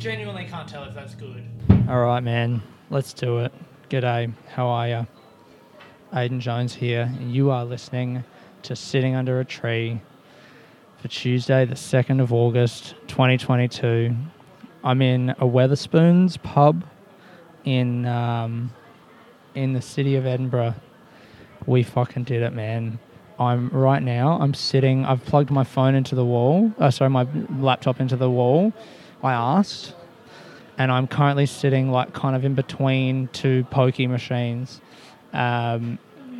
genuinely can't tell if that's good. All right, man. Let's do it. G'day. How are you? Aiden Jones here. and You are listening to Sitting Under a Tree for Tuesday, the 2nd of August, 2022. I'm in a Wetherspoons pub in um, in the city of Edinburgh. We fucking did it, man. I'm right now. I'm sitting. I've plugged my phone into the wall. Uh, sorry, my laptop into the wall. I asked, and I'm currently sitting like kind of in between two pokey machines, um,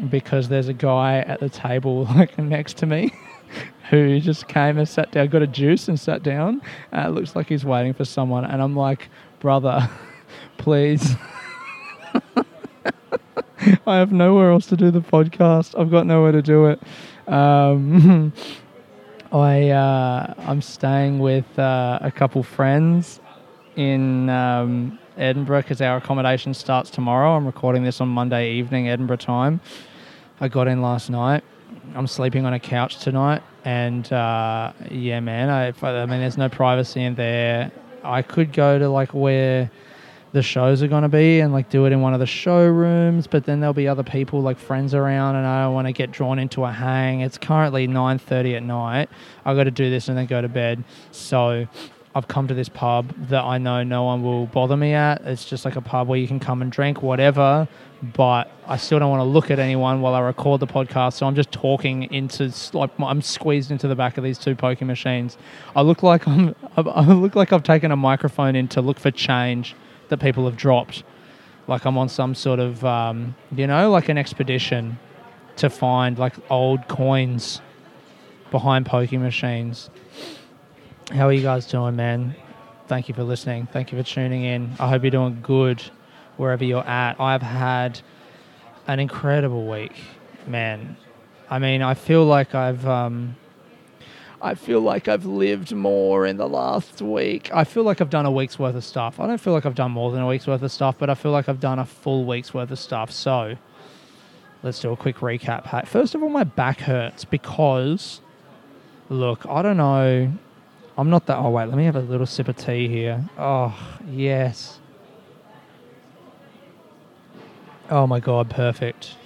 because there's a guy at the table like next to me. Who just came and sat down, got a juice and sat down. Uh, looks like he's waiting for someone, and I'm like, brother, please. I have nowhere else to do the podcast. I've got nowhere to do it. Um, I uh, I'm staying with uh, a couple friends in um, Edinburgh because our accommodation starts tomorrow. I'm recording this on Monday evening, Edinburgh time. I got in last night. I'm sleeping on a couch tonight, and uh, yeah, man. I, I I mean, there's no privacy in there. I could go to like where the shows are going to be and like do it in one of the showrooms but then there'll be other people like friends around and i don't want to get drawn into a hang. It's currently 9.30 at night. I've got to do this and then go to bed. So i've come to this pub that i know no one will bother me at. It's just like a pub where you can come and drink whatever but i still don't want to look at anyone while i record the podcast so i'm just talking into like i'm squeezed into the back of these two poker machines. I look like i'm i look like i've taken a microphone in to look for change that people have dropped. Like I'm on some sort of, um, you know, like an expedition to find like old coins behind poking machines. How are you guys doing, man? Thank you for listening. Thank you for tuning in. I hope you're doing good wherever you're at. I've had an incredible week, man. I mean, I feel like I've. Um, I feel like I've lived more in the last week. I feel like I've done a week's worth of stuff. I don't feel like I've done more than a week's worth of stuff, but I feel like I've done a full week's worth of stuff. So let's do a quick recap. First of all, my back hurts because, look, I don't know. I'm not that. Oh, wait, let me have a little sip of tea here. Oh, yes. Oh my God, perfect.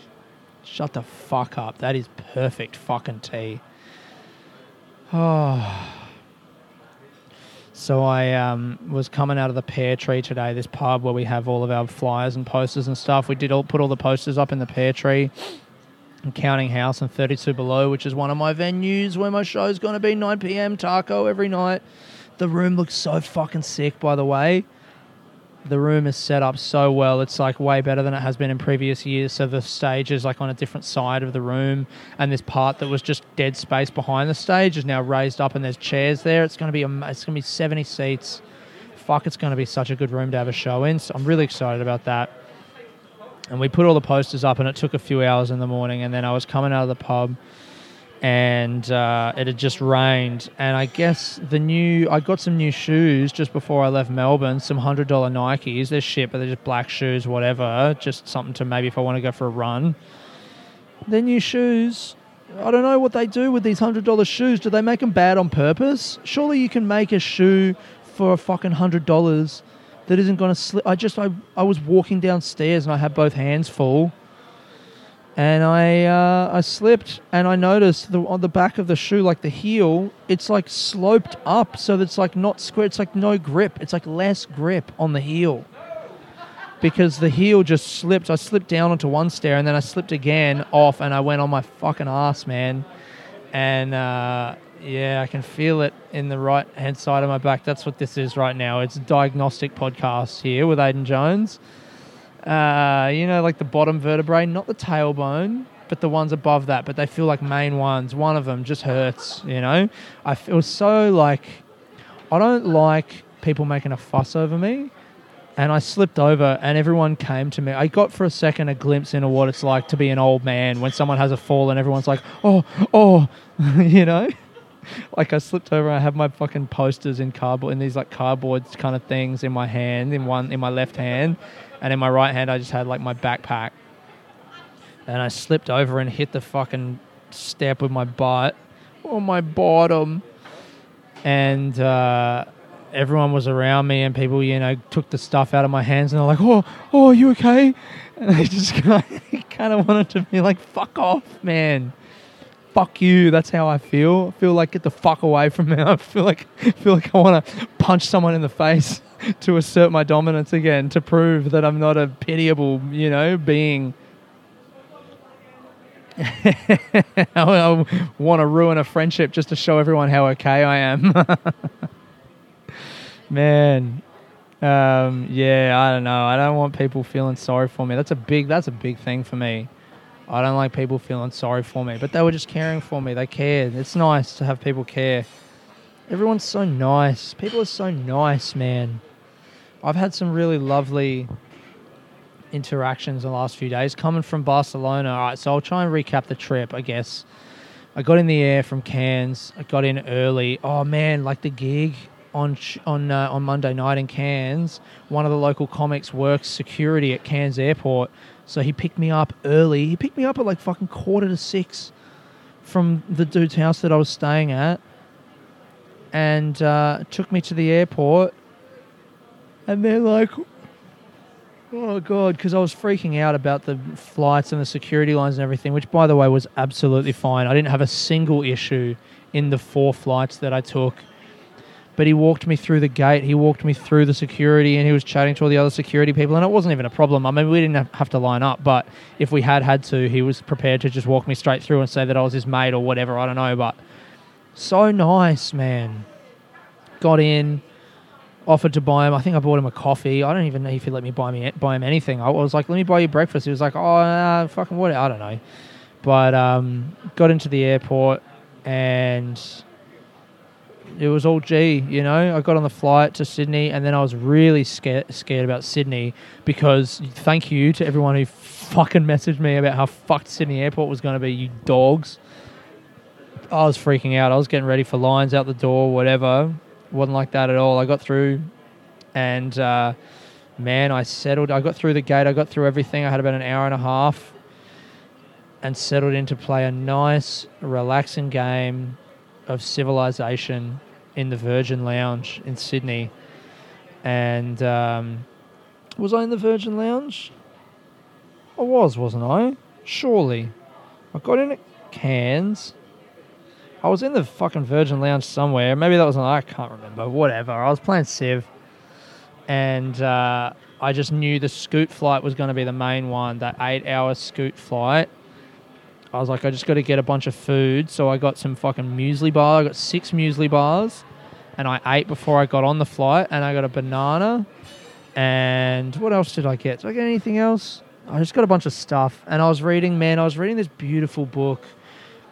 Shut the fuck up. That is perfect fucking tea. Oh. So I um, was coming out of the pear tree today, this pub where we have all of our flyers and posters and stuff. We did all put all the posters up in the pear tree. And Counting House and 32 Below, which is one of my venues where my show's going to be 9 p.m. taco every night. The room looks so fucking sick, by the way. The room is set up so well. It's like way better than it has been in previous years. So the stage is like on a different side of the room, and this part that was just dead space behind the stage is now raised up, and there's chairs there. It's gonna be it's gonna be 70 seats. Fuck, it's gonna be such a good room to have a show in. So I'm really excited about that. And we put all the posters up, and it took a few hours in the morning. And then I was coming out of the pub, and uh, it had just rained. And I guess the new, I got some new shoes just before I left Melbourne, some hundred dollar Nikes. They're shit, but they're just black shoes, whatever. Just something to maybe if I want to go for a run. They're new shoes. I don't know what they do with these hundred dollar shoes. Do they make them bad on purpose? Surely you can make a shoe for a fucking hundred dollars that isn't going to slip. I just, I, I was walking downstairs and I had both hands full and I uh, I slipped and I noticed the, on the back of the shoe, like the heel, it's like sloped up, so it's like not square. It's like no grip. It's like less grip on the heel because the heel just slipped. I slipped down onto one stair and then I slipped again off, and I went on my fucking ass, man. And uh, yeah, I can feel it in the right hand side of my back. That's what this is right now. It's a diagnostic podcast here with Aiden Jones. Uh, you know, like the bottom vertebrae, not the tailbone, but the ones above that. But they feel like main ones. One of them just hurts. You know, I feel so like I don't like people making a fuss over me. And I slipped over, and everyone came to me. I got for a second a glimpse into what it's like to be an old man when someone has a fall, and everyone's like, "Oh, oh," you know. Like I slipped over, I have my fucking posters in cardboard, in these like cardboard kind of things in my hand, in one in my left hand, and in my right hand I just had like my backpack. And I slipped over and hit the fucking step with my butt, or my bottom. And uh, everyone was around me, and people, you know, took the stuff out of my hands, and they're like, "Oh, oh, are you okay?" And they just kind of wanted to be like, "Fuck off, man." Fuck you. That's how I feel. I feel like get the fuck away from me. I feel like feel like I want to punch someone in the face to assert my dominance again, to prove that I'm not a pitiable, you know, being. I want to ruin a friendship just to show everyone how okay I am. Man, um, yeah, I don't know. I don't want people feeling sorry for me. That's a big. That's a big thing for me. I don't like people feeling sorry for me, but they were just caring for me. They cared. It's nice to have people care. Everyone's so nice. People are so nice, man. I've had some really lovely interactions in the last few days coming from Barcelona. All right, so I'll try and recap the trip, I guess. I got in the air from Cairns. I got in early. Oh man, like the gig on on uh, on Monday night in Cairns. One of the local comics works security at Cairns Airport, so he picked me up early. He picked me up at like fucking quarter to six from the dude's house that I was staying at, and uh, took me to the airport. And they're like, Oh god, because I was freaking out about the flights and the security lines and everything, which by the way was absolutely fine. I didn't have a single issue in the four flights that I took. But he walked me through the gate, he walked me through the security, and he was chatting to all the other security people, and it wasn't even a problem. I mean, we didn't have to line up, but if we had had to, he was prepared to just walk me straight through and say that I was his mate or whatever. I don't know, but so nice, man. Got in, offered to buy him. I think I bought him a coffee. I don't even know if he let me buy me buy him anything. I was like, "Let me buy you breakfast." He was like, "Oh, uh, fucking what? I don't know." But um, got into the airport and it was all G. You know, I got on the flight to Sydney, and then I was really scared scared about Sydney because thank you to everyone who fucking messaged me about how fucked Sydney Airport was going to be. You dogs. I was freaking out. I was getting ready for lines out the door, whatever wasn't like that at all. I got through, and uh, man, I settled. I got through the gate. I got through everything. I had about an hour and a half, and settled in to play a nice, relaxing game of Civilization in the Virgin Lounge in Sydney. And um, was I in the Virgin Lounge? I was, wasn't I? Surely. I got in at Cairns I was in the fucking Virgin Lounge somewhere. Maybe that was on. I can't remember. Whatever. I was playing Civ, and uh, I just knew the scoot flight was going to be the main one. That eight-hour scoot flight. I was like, I just got to get a bunch of food. So I got some fucking muesli bar. I got six muesli bars, and I ate before I got on the flight. And I got a banana. And what else did I get? Did I get anything else? I just got a bunch of stuff. And I was reading, man, I was reading this beautiful book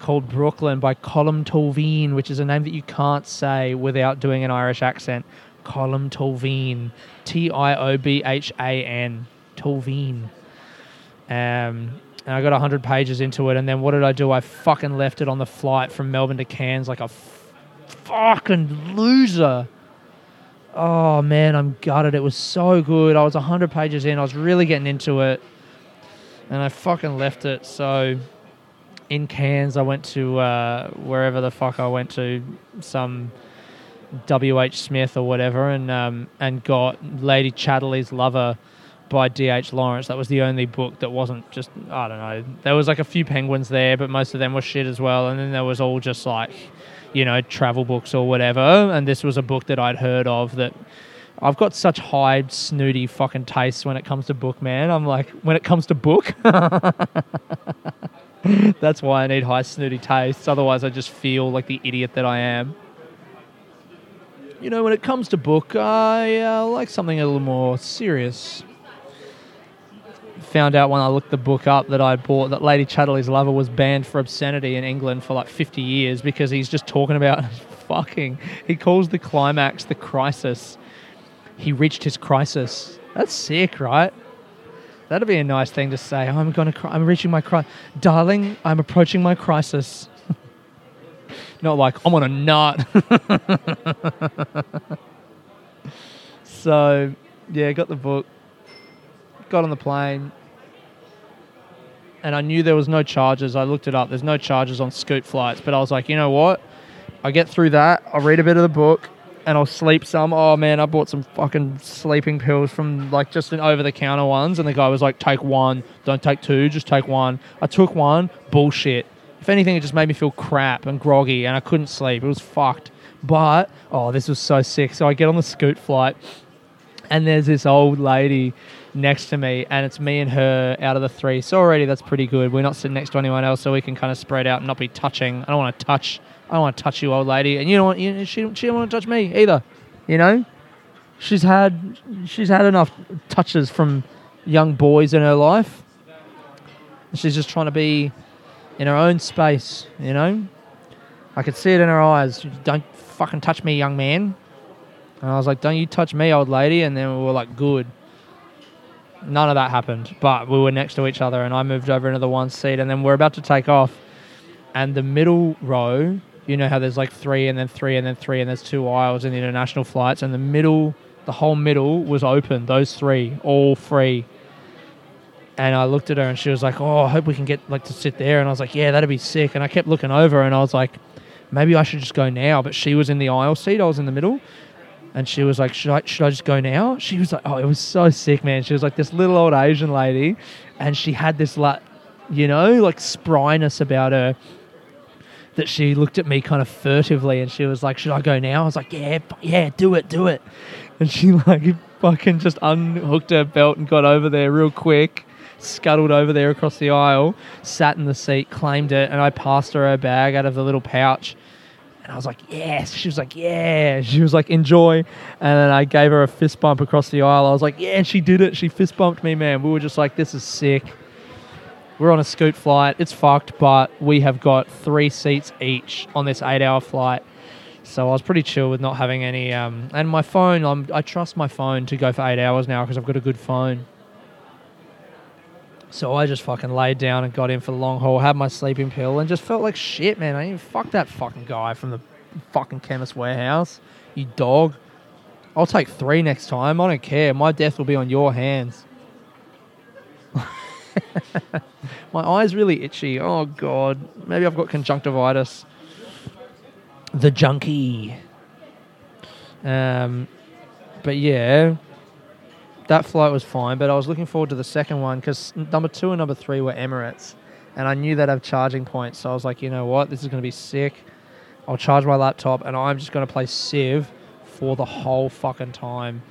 called Brooklyn by Colm Tóibín, which is a name that you can't say without doing an Irish accent. Colm Tóibín, T I O B H A N, Tóibín. Um, and I got 100 pages into it, and then what did I do? I fucking left it on the flight from Melbourne to Cairns like a f- fucking loser. Oh man, I'm gutted. It was so good. I was 100 pages in. I was really getting into it, and I fucking left it. So in Cairns, I went to uh, wherever the fuck I went to, some W.H. Smith or whatever, and um, and got Lady Chatterley's Lover by D.H. Lawrence. That was the only book that wasn't just I don't know. There was like a few penguins there, but most of them were shit as well. And then there was all just like, you know, travel books or whatever. And this was a book that I'd heard of that. I've got such high snooty fucking tastes when it comes to book, man. I'm like, when it comes to book, That's why I need high snooty tastes. Otherwise, I just feel like the idiot that I am. You know, when it comes to book, I uh, like something a little more serious. Found out when I looked the book up that I bought that Lady Chatterley's Lover was banned for obscenity in England for like 50 years because he's just talking about fucking. He calls the climax the crisis. He reached his crisis. That's sick, right? That'd be a nice thing to say. I'm going to. Cry. I'm reaching my crisis, darling. I'm approaching my crisis. Not like I'm on a nut. so, yeah, got the book. Got on the plane. and I knew there was no charges. I looked it up. There's no charges on scoot flights, but I was like, you know what? I get through that. I'll read a bit of the book, and I'll sleep some. Oh man, I bought some fucking sleeping pills from like just an over the counter ones, and the guy was like, take one, don't take two, just take one. I took one. Bullshit. If anything, it just made me feel crap and groggy, and I couldn't sleep. It was fucked. But oh, this was so sick. So I get on the scoot flight, and there's this old lady next to me, and it's me and her out of the three. So already that's pretty good. We're not sitting next to anyone else, so we can kind of spread out and not be touching. I don't want to touch. I don't want to touch you, old lady, and you don't want. You, she she don't want to touch me either. You know, she's had she's had enough touches from young boys in her life. She's just trying to be in her own space. You know, I could see it in her eyes. Don't fucking touch me, young man. And I was like, don't you touch me, old lady. And then we were like, good. None of that happened, but we were next to each other, and I moved over into the one seat, and then we're about to take off. And the middle row, you know how there's like three, and then three, and then three, and there's two aisles in the international flights, and the middle, the whole middle was open, those three, all free. And I looked at her, and she was like, "Oh, I hope we can get like to sit there." And I was like, "Yeah, that'd be sick." And I kept looking over, and I was like, "Maybe I should just go now." But she was in the aisle seat, I was in the middle, and she was like, "Should I should I just go now?" She was like, "Oh, it was so sick, man." She was like this little old Asian lady, and she had this like, you know, like spryness about her that she looked at me kind of furtively, and she was like, "Should I go now?" I was like, "Yeah, yeah, do it, do it." And she like fucking just unhooked her belt and got over there real quick. Scuttled over there across the aisle, sat in the seat, claimed it, and I passed her her bag out of the little pouch and I was like, yes. She was like, yeah. She was like, enjoy. And then I gave her a fist bump across the aisle. I was like, yeah, she did it. She fist bumped me, man. We were just like, this is sick. We're on a scoot flight. It's fucked, but we have got three seats each on this eight hour flight. So I was pretty chill with not having any. Um, and my phone, I'm, I trust my phone to go for eight hours now because I've got a good phone. So I just fucking laid down and got in for the long haul, had my sleeping pill, and just felt like shit, man. I even fuck that fucking guy from the fucking chemist warehouse. You dog. I'll take three next time. I don't care. My death will be on your hands. my eye's really itchy. Oh god. Maybe I've got conjunctivitis. The junkie. Um, but yeah, that flight was fine, but I was looking forward to the second one because number two and number three were Emirates, and I knew they'd have charging points. So I was like, you know what, this is going to be sick. I'll charge my laptop, and I'm just going to play Civ for the whole fucking time.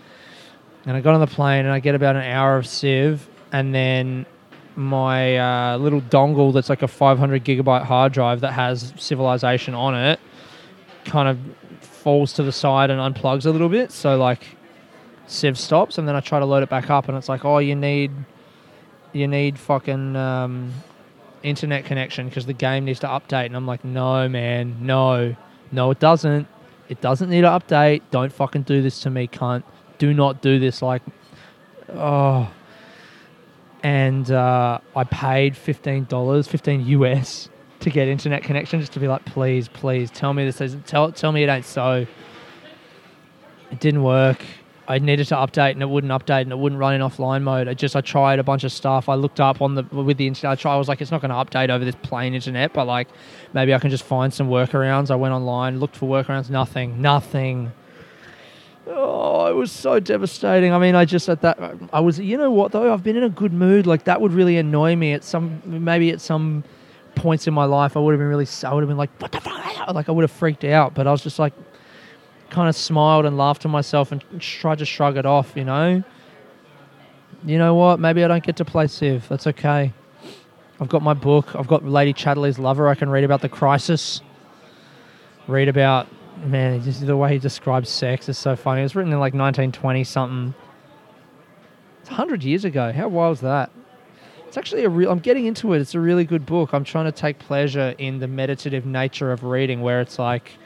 And I got on the plane, and I get about an hour of Civ, and then my uh, little dongle that's like a 500 gigabyte hard drive that has Civilization on it kind of falls to the side and unplugs a little bit. So like Civ stops, and then I try to load it back up, and it's like, oh, you need, you need fucking um, internet connection because the game needs to update. And I'm like, no, man, no, no, it doesn't. It doesn't need to update. Don't fucking do this to me, cunt. Do not do this. Like, oh. And uh, I paid fifteen dollars, fifteen US, to get internet connection, just to be like, please, please, tell me this isn't. Tell, tell me it ain't so. It didn't work. I needed to update and it wouldn't update and it wouldn't run in offline mode. I just I tried a bunch of stuff. I looked up on the with the internet. I tried. I was like, it's not going to update over this plain internet, but like maybe I can just find some workarounds. I went online, looked for workarounds. Nothing. Nothing. Oh, it was so devastating. I mean, I just at that I was. You know what though? I've been in a good mood. Like that would really annoy me at some maybe at some points in my life. I would have been really. I would have been like, what the fuck? Like I would have freaked out. But I was just like kind of smiled and laughed to myself and tried to shrug it off, you know. You know what? Maybe I don't get to play Civ. That's okay. I've got my book. I've got Lady Chatterley's Lover. I can read about the crisis. Read about man, just the way he describes sex is so funny. It was written in like 1920 something. It's 100 years ago. How wild is that? It's actually a real. I'm getting into it. It's a really good book. I'm trying to take pleasure in the meditative nature of reading, where it's like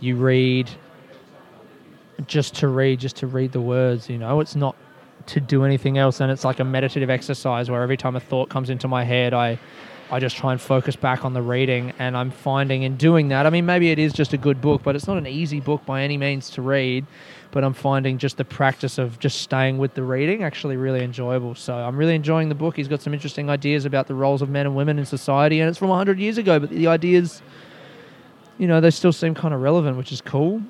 you read just to read, just to read the words. You know, it's not to do anything else, and it's like a meditative exercise where every time a thought comes into my head, I I just try and focus back on the reading. And I'm finding in doing that, I mean, maybe it is just a good book, but it's not an easy book by any means to read. But I'm finding just the practice of just staying with the reading actually really enjoyable. So I'm really enjoying the book. He's got some interesting ideas about the roles of men and women in society, and it's from 100 years ago, but the ideas, you know, they still seem kind of relevant, which is cool.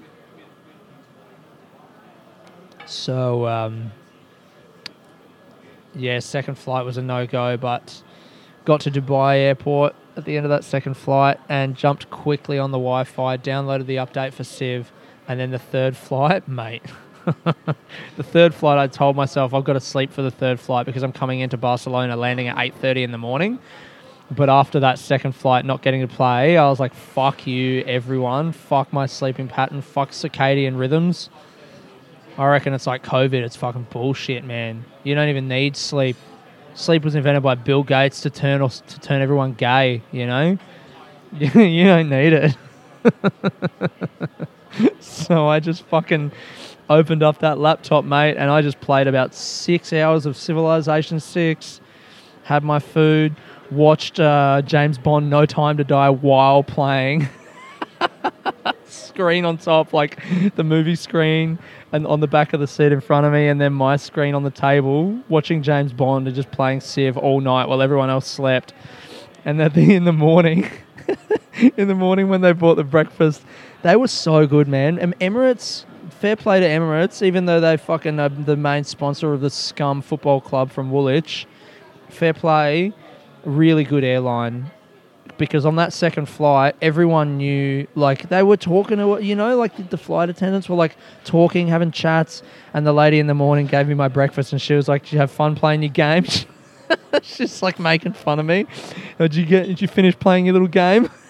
So, um, yeah, second flight was a no go, but got to Dubai airport at the end of that second flight and jumped quickly on the Wi Fi, downloaded the update for Civ, and then the third flight, mate. the third flight, I told myself I've got to sleep for the third flight because I'm coming into Barcelona, landing at 8:30 in the morning. But after that second flight, not getting to play, I was like, "Fuck you, everyone! Fuck my sleeping pattern! Fuck circadian rhythms." I reckon it's like COVID. It's fucking bullshit, man. You don't even need sleep. Sleep was invented by Bill Gates to turn off, to turn everyone gay. You know, you don't need it. so I just fucking opened up that laptop, mate, and I just played about six hours of Civilization Six. Had my food, watched uh, James Bond: No Time to Die while playing. screen on top, like the movie screen, and on the back of the seat in front of me, and then my screen on the table, watching James Bond and just playing Civ all night while everyone else slept. And then in the morning, in the morning when they bought the breakfast, they were so good, man. And Emirates, fair play to Emirates, even though they fucking are the main sponsor of the scum football club from Woolwich. Fair play, really good airline because on that second flight, everyone knew, like, they were talking to, you know, like the flight attendants were like talking, having chats. And the lady in the morning gave me my breakfast and she was like, Did you have fun playing your game? She's like making fun of me. Oh, did you get, did you finish playing your little game?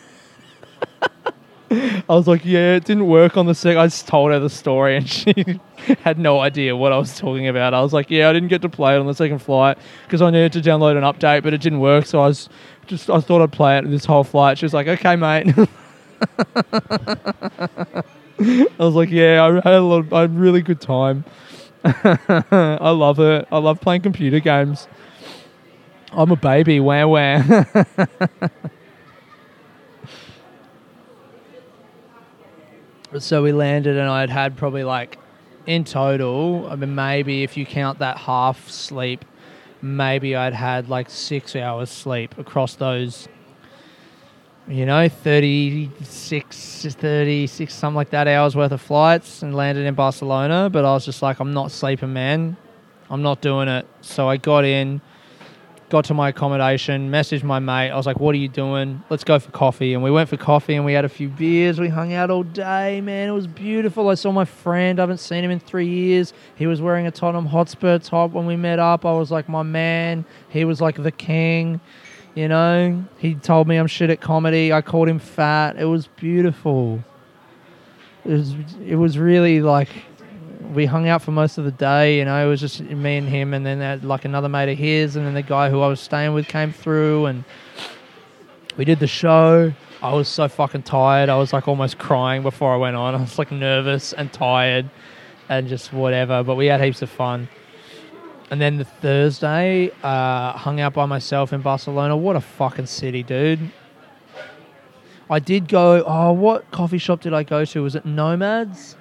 I was like, yeah, it didn't work on the second. I just told her the story and she had no idea what I was talking about. I was like, yeah, I didn't get to play it on the second flight because I needed to download an update, but it didn't work. So I was just, I thought I'd play it this whole flight. She was like, okay, mate. I was like, yeah, I had a, lot of, I had a really good time. I love it. I love playing computer games. I'm a baby. Where, where? so we landed, and I had had probably like in total. I mean, maybe if you count that half sleep, maybe I'd had like six hours sleep across those. You know, 36, 36, something like that hours worth of flights and landed in Barcelona. But I was just like, I'm not sleeping, man. I'm not doing it. So I got in, got to my accommodation, messaged my mate. I was like, "What are you doing? Let's go for coffee." And we went for coffee and we had a few beers. We hung out all day, man. It was beautiful. I saw my friend. I haven't seen him in three years. He was wearing a Tottenham Hotspur top when we met up. I was like, "My man." He was like the king. You know, he told me I'm shit at comedy. I called him fat. It was beautiful. It was it was really like we hung out for most of the day. You know, it was just me and him, and then like another mate of his, and then the guy who I was staying with came through, and we did the show. I was so fucking tired. I was like almost crying before I went on. I was like nervous and tired, and just whatever. But we had heaps of fun. And then the Thursday, uh, hung out by myself in Barcelona. What a fucking city, dude. I did go. Oh, what coffee shop did I go to? Was it Nomads?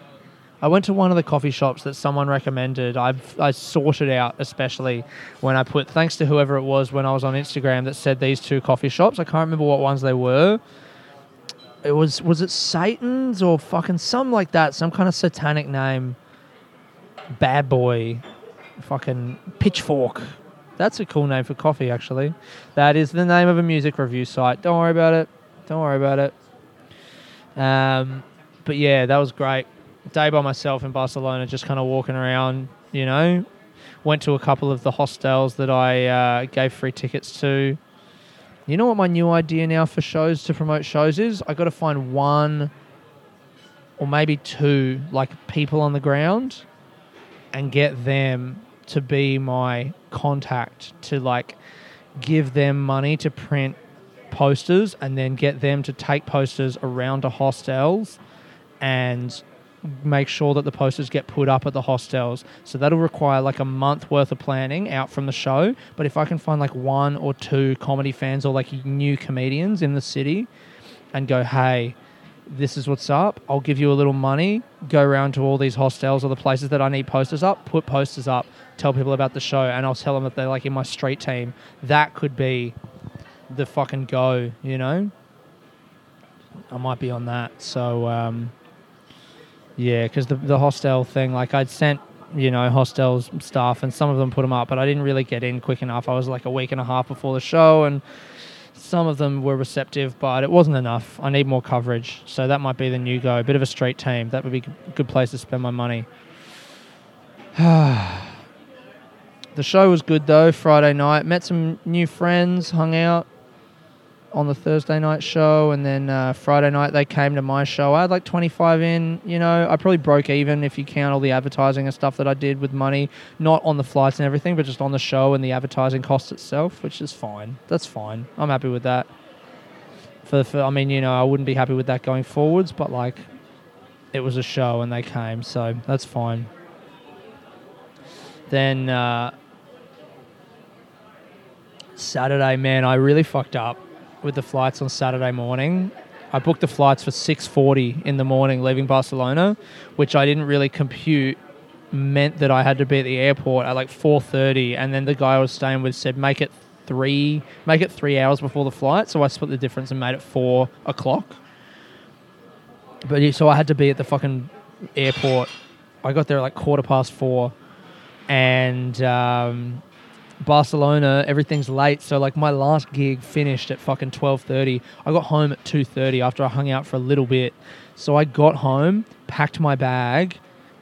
I went to one of the coffee shops that someone recommended. I I sorted out, especially when I put thanks to whoever it was when I was on Instagram that said these two coffee shops. I can't remember what ones they were. It was was it Satan's or fucking some like that, some kind of satanic name. Bad boy, fucking pitchfork. That's a cool name for coffee, actually. That is the name of a music review site. Don't worry about it. Don't worry about it. Um, but yeah, that was great. Day by myself in Barcelona, just kind of walking around. You know, went to a couple of the hostels that I uh, gave free tickets to. You know what my new idea now for shows to promote shows is? I got to find one or maybe two like people on the ground and get them to be my contact to like give them money to print posters and then get them to take posters around to hostels and make sure that the posters get put up at the hostels. So that'll require like a month worth of planning out from the show. But if I can find like one or two comedy fans or like new comedians in the city and go, hey, this is what's up. I'll give you a little money. Go around to all these hostels or the places that I need posters up. Put posters up. Tell people about the show, and I'll tell them that they're like in my street team. That could be the fucking go. You know. I might be on that. So um, yeah, because the the hostel thing, like I'd sent you know hostels stuff, and some of them put them up, but I didn't really get in quick enough. I was like a week and a half before the show, and some of them were receptive, but it wasn't enough. I need more coverage. So that might be the new go. A bit of a street team. That would be a good place to spend my money. the show was good though, Friday night. Met some new friends, hung out on the Thursday night show, and then uh, Friday night they came to my show. I had like 25 in. You know, I probably broke even if you count all the advertising and stuff that I did with money, not on the flights and everything, but just on the show and the advertising cost itself, which is fine. That's fine. I'm happy with that. For, for I mean, you know, I wouldn't be happy with that going forwards, but like, it was a show and they came, so that's fine. Then uh, Saturday, man, I really fucked up with the flights on Saturday morning. I booked the flights for 6:40 in the morning leaving Barcelona, which I didn't really compute meant that I had to be at the airport at like 4:30 and then the guy I was staying with said make it 3 make it 3 hours before the flight, so I split the difference and made it 4 o'clock. But so I had to be at the fucking airport. I got there at like quarter past 4 and um, Barcelona, everything's late. So like my last gig finished at fucking twelve thirty. I got home at two thirty after I hung out for a little bit. So I got home, packed my bag,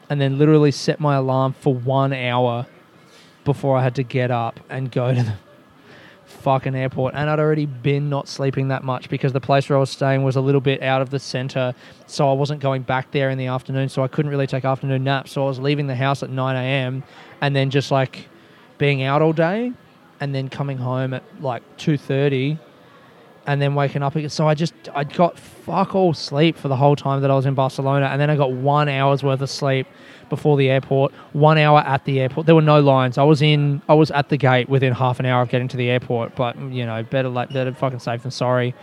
and then literally set my alarm for one hour before I had to get up and go to the fucking airport. And I'd already been not sleeping that much because the place where I was staying was a little bit out of the center. So I wasn't going back there in the afternoon. So I couldn't really take afternoon naps. So I was leaving the house at 9 a.m. and then just like being out all day and then coming home at like 2.30 and then waking up again. So I just, I got fuck all sleep for the whole time that I was in Barcelona. And then I got one hour's worth of sleep before the airport, one hour at the airport. There were no lines. I was in, I was at the gate within half an hour of getting to the airport. But, you know, better, like, better fucking safe than sorry.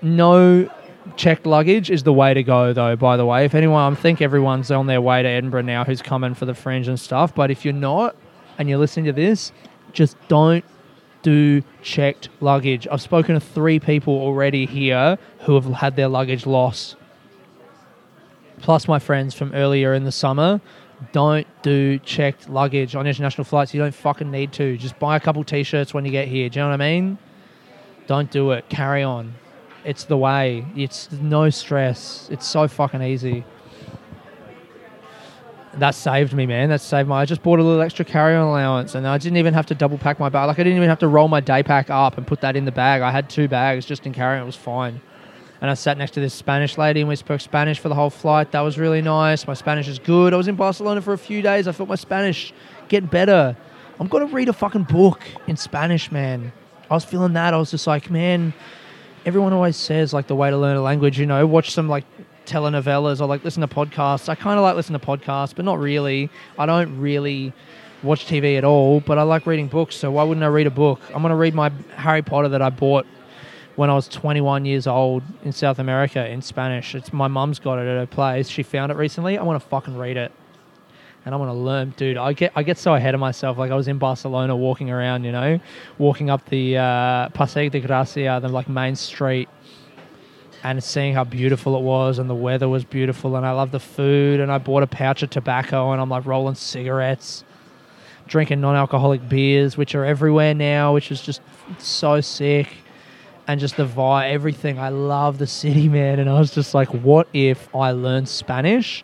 No checked luggage is the way to go, though. By the way, if anyone, I think everyone's on their way to Edinburgh now who's coming for the fringe and stuff. But if you're not, and you're listening to this, just don't do checked luggage. I've spoken to three people already here who have had their luggage lost. Plus, my friends from earlier in the summer. Don't do checked luggage on international flights. You don't fucking need to. Just buy a couple t shirts when you get here. Do you know what I mean? Don't do it. Carry on. It's the way. It's no stress. It's so fucking easy that saved me, man. That saved my. I just bought a little extra carry-on allowance, and I didn't even have to double pack my bag. Like I didn't even have to roll my day pack up and put that in the bag. I had two bags just in carry-on. It was fine. And I sat next to this Spanish lady, and we spoke Spanish for the whole flight. That was really nice. My Spanish is good. I was in Barcelona for a few days. I felt my Spanish get better. I'm gonna read a fucking book in Spanish, man. I was feeling that. I was just like, man. Everyone always says like the way to learn a language, you know, watch some like telenovelas or like listen to podcasts. I kind of like listen to podcasts, but not really. I don't really watch TV at all, but I like reading books. So why wouldn't I read a book? I'm going to read my Harry Potter that I bought when I was 21 years old in South America in Spanish. It's my mum's got it at her place. She found it recently. I want to fucking read it. And I want to learn, dude. I get I get so ahead of myself. Like I was in Barcelona, walking around, you know, walking up the uh, Paseo de Gracia, the like main street, and seeing how beautiful it was and the weather was beautiful and I love the food and I bought a pouch of tobacco and I'm like rolling cigarettes, drinking non-alcoholic beers which are everywhere now, which is just so sick. And just the vibe, everything. I love the city, man. And I was just like, what if I learned Spanish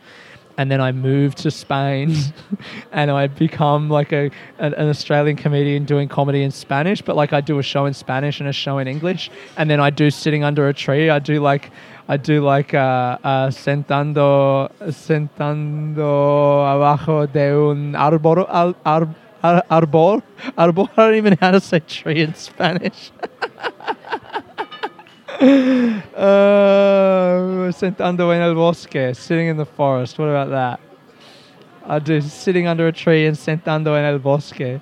and then I moved to Spain and I become like a an, an, Australian comedian doing comedy in Spanish, but like I do a show in Spanish and a show in English, and then I do sitting under a tree. I do like I do like uh, uh, sentando sentando abajo de un árbol ar, ar, arbol arbol. I don't even know how to say tree in Spanish. uh, en el bosque, sitting in the forest. What about that? I do sitting under a tree and sentando en el bosque.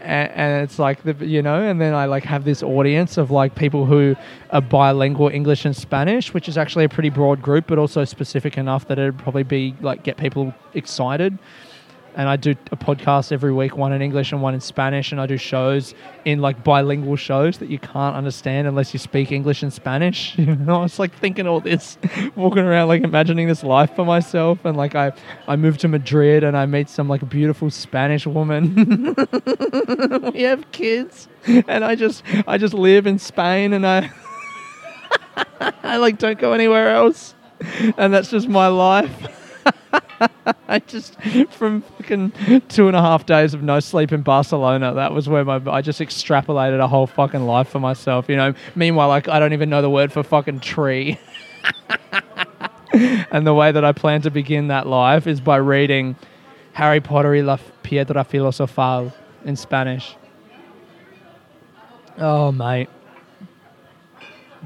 And, and it's like the you know, and then I like have this audience of like people who are bilingual English and Spanish, which is actually a pretty broad group, but also specific enough that it'd probably be like get people excited and I do a podcast every week, one in English and one in Spanish, and I do shows in like bilingual shows that you can't understand unless you speak English and Spanish. You know, I was like thinking all this, walking around like imagining this life for myself, and like I, I moved to Madrid and I meet some like beautiful Spanish woman. we have kids, and I just, I just live in Spain, and I, I like don't go anywhere else, and that's just my life. I just from fucking two and a half days of no sleep in Barcelona. That was where my I just extrapolated a whole fucking life for myself. You know. Meanwhile, like I don't even know the word for fucking tree. and the way that I plan to begin that life is by reading Harry Potter y la Piedra Filosofal in Spanish. Oh, mate.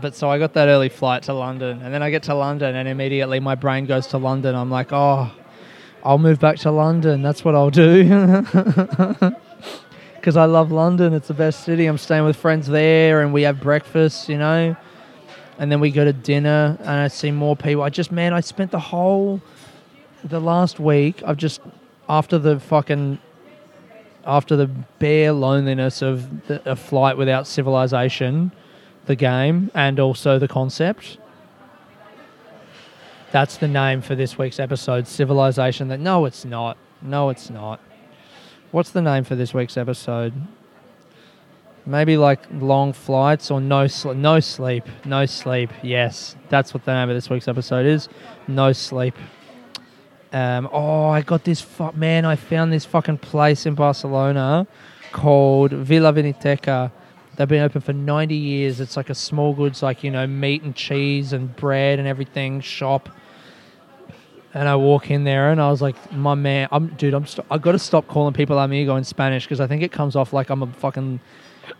But so I got that early flight to London, and then I get to London, and immediately my brain goes to London. I'm like, oh, I'll move back to London. That's what I'll do. Because I love London. It's the best city. I'm staying with friends there, and we have breakfast, you know. And then we go to dinner, and I see more people. I just, man, I spent the whole, the last week, I've just, after the fucking, after the bare loneliness of the, a flight without civilization, the game, and also the concept. That's the name for this week's episode, Civilization. That no, it's not. No, it's not. What's the name for this week's episode? Maybe like long flights or no sl- no sleep. No sleep. Yes, that's what the name of this week's episode is. No sleep. Um, oh, I got this. Fu- man, I found this fucking place in Barcelona called Vila Viniteca. They've been open for 90 years. It's like a small goods, like, you know, meat and cheese and bread and everything shop. And I walk in there and I was like, my man, I'm, dude, I'm, st- I got to stop calling people amigo in Spanish because I think it comes off like I'm a fucking,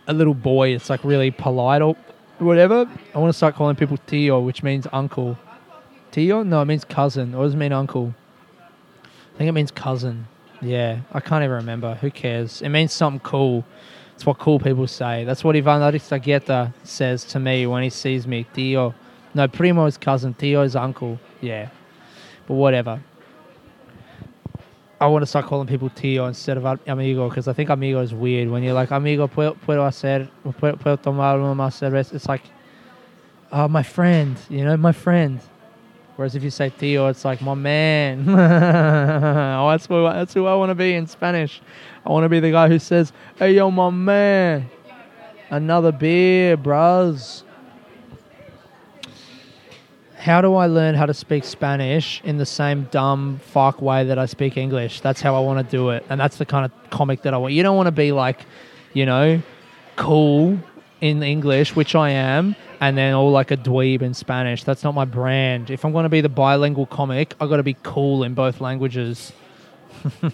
a little boy. It's like really polite or whatever. I want to start calling people tío, which means uncle. Tío? No, it means cousin. Or does it mean uncle? I think it means cousin. Yeah, I can't even remember. Who cares? It means something cool. It's what cool people say. That's what Ivan Aristeguieta says to me when he sees me. Tío. No, primo is cousin. Tío is uncle. Yeah. But whatever. I want to start calling people tío instead of amigo because I think amigo is weird. When you're like, amigo, puedo, hacer, puedo, puedo tomar una cerveza. It's like, oh, my friend, you know, my friend. Whereas if you say tío, it's like, my man. oh, that's who, that's who I want to be in Spanish. I want to be the guy who says, hey, yo, my man. Another beer, bros. How do I learn how to speak Spanish in the same dumb fuck way that I speak English? That's how I want to do it. And that's the kind of comic that I want. You don't want to be like, you know, cool in English, which I am, and then all like a dweeb in Spanish. That's not my brand. If I'm going to be the bilingual comic, i got to be cool in both languages.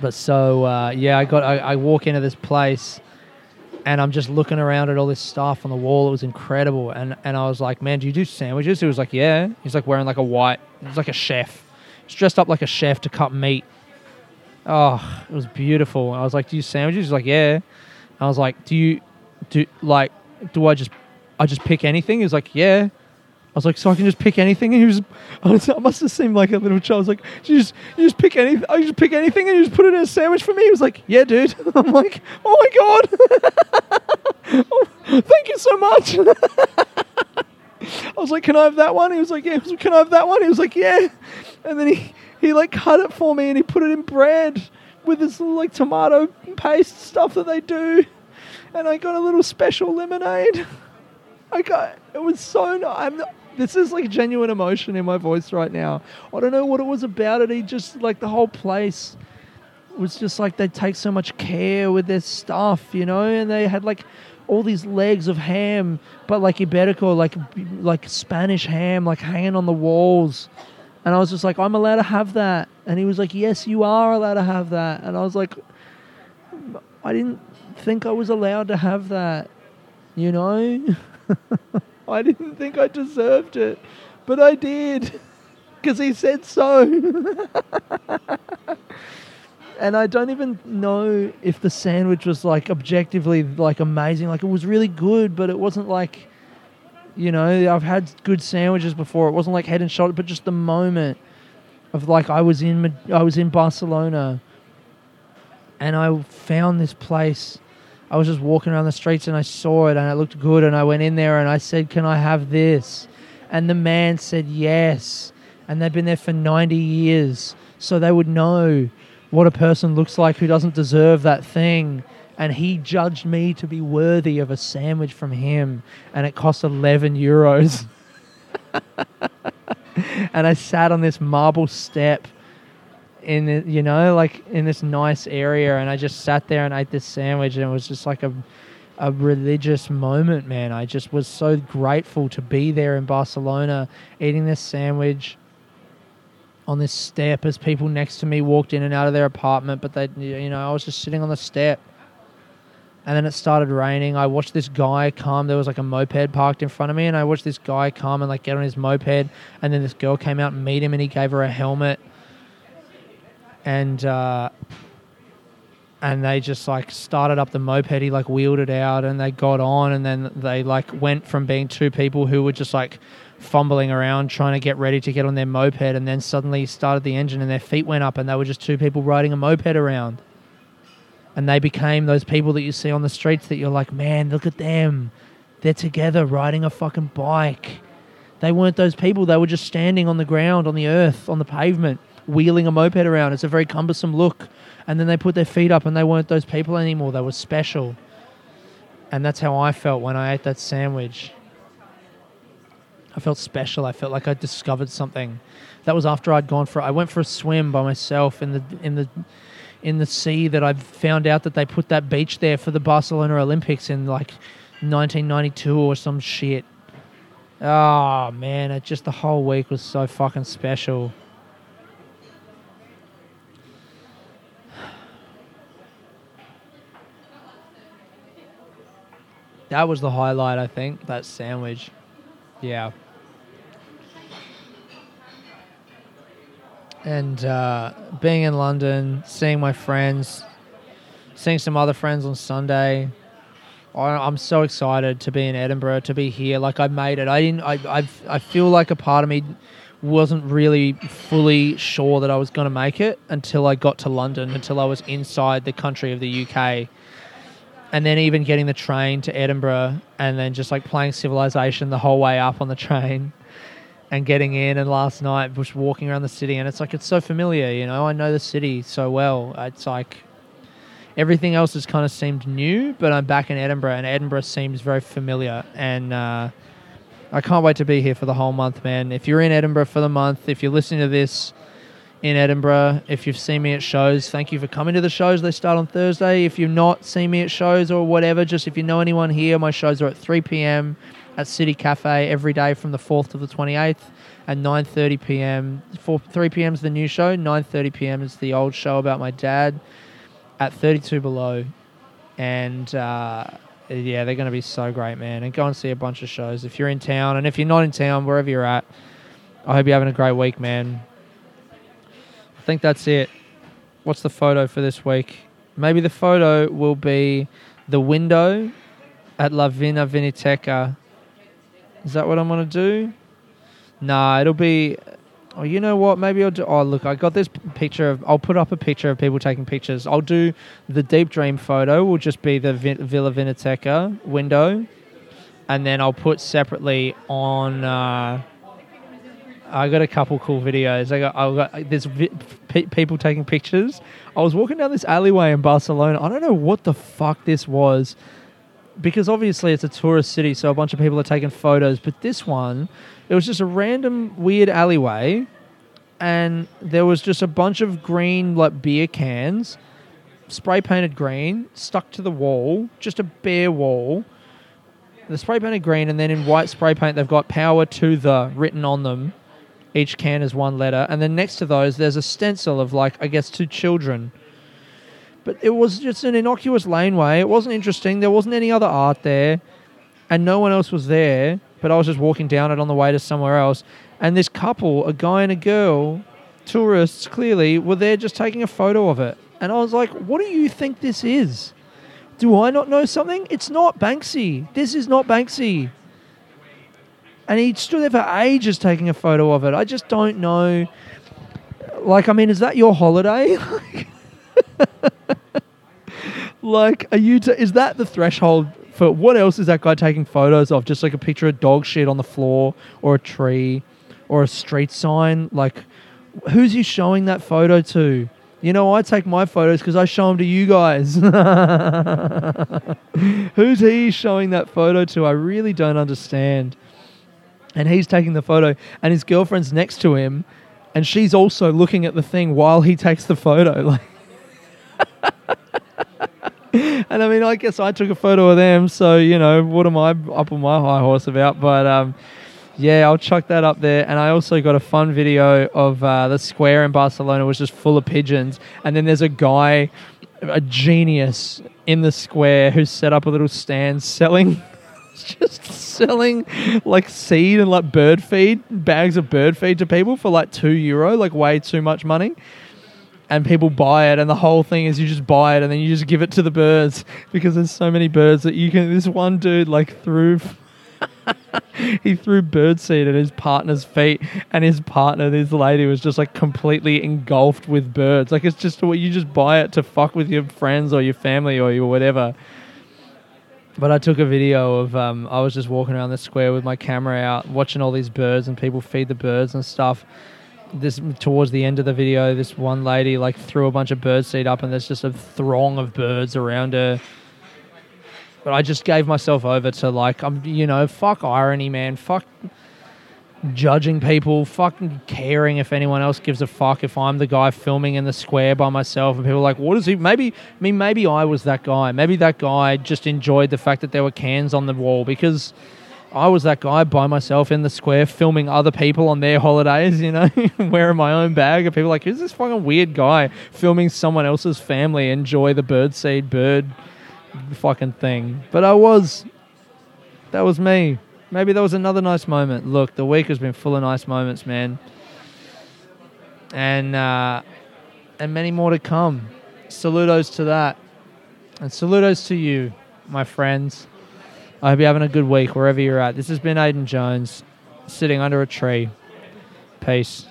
but so, uh, yeah, I got, I, I walk into this place and I'm just looking around at all this stuff on the wall. It was incredible. And, and I was like, man, do you do sandwiches? He was like, yeah. He's like wearing like a white, he's like a chef. He's dressed up like a chef to cut meat. Oh, it was beautiful. I was like, do you sandwiches? He's like, yeah. I was like, do you, do, like, do I just, I just pick anything? He was like, yeah. I was like, so I can just pick anything, and he was, I, must have seemed like a little child. I was like, you just, you just pick anything, oh, I just pick anything, and you just put it in a sandwich for me. He was like, yeah, dude. I'm like, oh my god, oh, thank you so much. I was like, can I have that one? He was like, yeah. Was like, can I have that one? He was like, yeah. And then he, he like cut it for me, and he put it in bread with this like tomato paste stuff that they do, and I got a little special lemonade. I got it was so. I'm this is like genuine emotion in my voice right now. I don't know what it was about it. He just like the whole place was just like they take so much care with their stuff, you know, and they had like all these legs of ham, but like Iberico, like like Spanish ham, like hanging on the walls. And I was just like, I'm allowed to have that. And he was like, Yes, you are allowed to have that. And I was like, I didn't think I was allowed to have that, you know? I didn't think I deserved it, but I did because he said so. and I don't even know if the sandwich was like objectively like amazing. Like it was really good, but it wasn't like you know, I've had good sandwiches before. It wasn't like head and shoulder, but just the moment of like I was in I was in Barcelona and I found this place. I was just walking around the streets and I saw it and it looked good and I went in there and I said, "Can I have this?" And the man said, "Yes." And they've been there for 90 years, so they would know what a person looks like who doesn't deserve that thing and he judged me to be worthy of a sandwich from him, and it cost 11 euros. and I sat on this marble step in you know like in this nice area and I just sat there and ate this sandwich and it was just like a a religious moment man I just was so grateful to be there in Barcelona eating this sandwich on this step as people next to me walked in and out of their apartment but they you know I was just sitting on the step and then it started raining. I watched this guy come. There was like a moped parked in front of me, and I watched this guy come and like get on his moped. And then this girl came out and meet him, and he gave her a helmet. And uh, and they just like started up the moped. He like wheeled it out, and they got on, and then they like went from being two people who were just like fumbling around trying to get ready to get on their moped, and then suddenly started the engine, and their feet went up, and they were just two people riding a moped around and they became those people that you see on the streets that you're like, man, look at them. They're together riding a fucking bike. They weren't those people. They were just standing on the ground, on the earth, on the pavement, wheeling a moped around. It's a very cumbersome look. And then they put their feet up and they weren't those people anymore. They were special. And that's how I felt when I ate that sandwich. I felt special. I felt like I discovered something. That was after I'd gone for I went for a swim by myself in the in the in the sea that I found out that they put that beach there for the Barcelona Olympics in like 1992 or some shit. Oh man, it just the whole week was so fucking special. That was the highlight, I think. That sandwich. Yeah. and uh, being in London, seeing my friends, seeing some other friends on Sunday. I, am so excited to be in Edinburgh, to be here. Like I made it. I didn't. I I I feel like a part of me wasn't really fully sure that I was going to make it until I got to London, until I was inside the country of the UK. And then even getting the train to Edinburgh and then just like playing Civilization the whole way up on the train and getting in. And last night just walking around the city and it's like it's so familiar you know? I know the city so well. It's like everything else has kind of seemed new but i'm back in edinburgh and edinburgh seems very familiar. And uh, i can't wait to be here for the whole month man. If you're in edinburgh for the month if you're listening to this in edinburgh if you've seen me at shows thank you for coming to the shows they start on thursday if you've not seen me at shows or whatever just if you know anyone here my shows are at 3 p.m at City Cafe every day from the 4th to the 28th at 9:30 p.m. 4 3 p.m. is the new show. 9:30 p.m. is the old show about my dad at 32 Below, and uh, yeah, they're going to be so great, man. And go and see a bunch of shows if you're in town, and if you're not in town, wherever you're at, I hope you're having a great week, man. Think that's it. What's the photo for this week? Maybe the photo will be the window at La Vila Viniteca is that what I'm gonna do? Nah, it'll be. Oh, you know what? Maybe I'll do. Oh, look, I got this picture of. I'll put up a picture of people taking pictures. I'll do the deep dream photo. Will just be the Vila Viniteca window, and then I'll put separately on. Uh, I got a couple cool videos. I got, I got there's vi- pe- people taking pictures. I was walking down this alleyway in Barcelona. I don't know what the fuck this was because obviously it's a tourist city, so a bunch of people are taking photos. But this one, it was just a random weird alleyway, and there was just a bunch of green like beer cans, spray painted green, stuck to the wall, just a bare wall. The spray painted green, and then in white spray paint, they've got "Power to the" written on them. Each can is one letter, and then next to those, there's a stencil of like I guess two children but it was just an innocuous laneway. It wasn't interesting. There wasn't any other art there, and no one else was there. but I was just walking down it on the way to somewhere else, and this couple, a guy and a girl, tourists clearly, were there just taking a photo of it, and I was like, "What do you think this is? Do I not know something? It's not Banksy. This is not Banksy." And he stood there for ages taking a photo of it. I just don't know. Like, I mean, is that your holiday? like, are you? T- is that the threshold for what else is that guy taking photos of? Just like a picture of dog shit on the floor, or a tree, or a street sign. Like, who's he showing that photo to? You know, I take my photos because I show them to you guys. who's he showing that photo to? I really don't understand. And he's taking the photo, and his girlfriend's next to him, and she's also looking at the thing while he takes the photo. Like, and I mean, I guess I took a photo of them, so you know, what am I up on my high horse about? But um, yeah, I'll chuck that up there. And I also got a fun video of uh, the square in Barcelona was just full of pigeons, and then there's a guy, a genius in the square who's set up a little stand selling. Just selling like seed and like bird feed, bags of bird feed to people for like two euro, like way too much money. And people buy it and the whole thing is you just buy it and then you just give it to the birds because there's so many birds that you can this one dude like threw he threw birdseed at his partner's feet and his partner this lady was just like completely engulfed with birds. Like it's just what you just buy it to fuck with your friends or your family or your whatever but I took a video of um, I was just walking around the square with my camera out, watching all these birds and people feed the birds and stuff this towards the end of the video, this one lady like threw a bunch of bird seed up, and there's just a throng of birds around her. But I just gave myself over to like I'm, you know, fuck irony, man, fuck judging people, fucking caring if anyone else gives a fuck. If I'm the guy filming in the square by myself, and people are like, what is he? Maybe, I mean, maybe I was that guy. Maybe that guy just enjoyed the fact that there were cans on the wall because I was that guy by myself in the square filming other people on their holidays, you know, wearing my own bag. And people like, who's this fucking weird guy filming someone else's family enjoy the birdseed bird fucking thing? But I was. That was me. Maybe that was another nice moment. Look, the week has been full of nice moments, man. And uh, and many more to come. Saludos to that. And saludos to you, my friends. I hope you're having a good week wherever you're at. This has been Aidan Jones, sitting under a tree. Peace.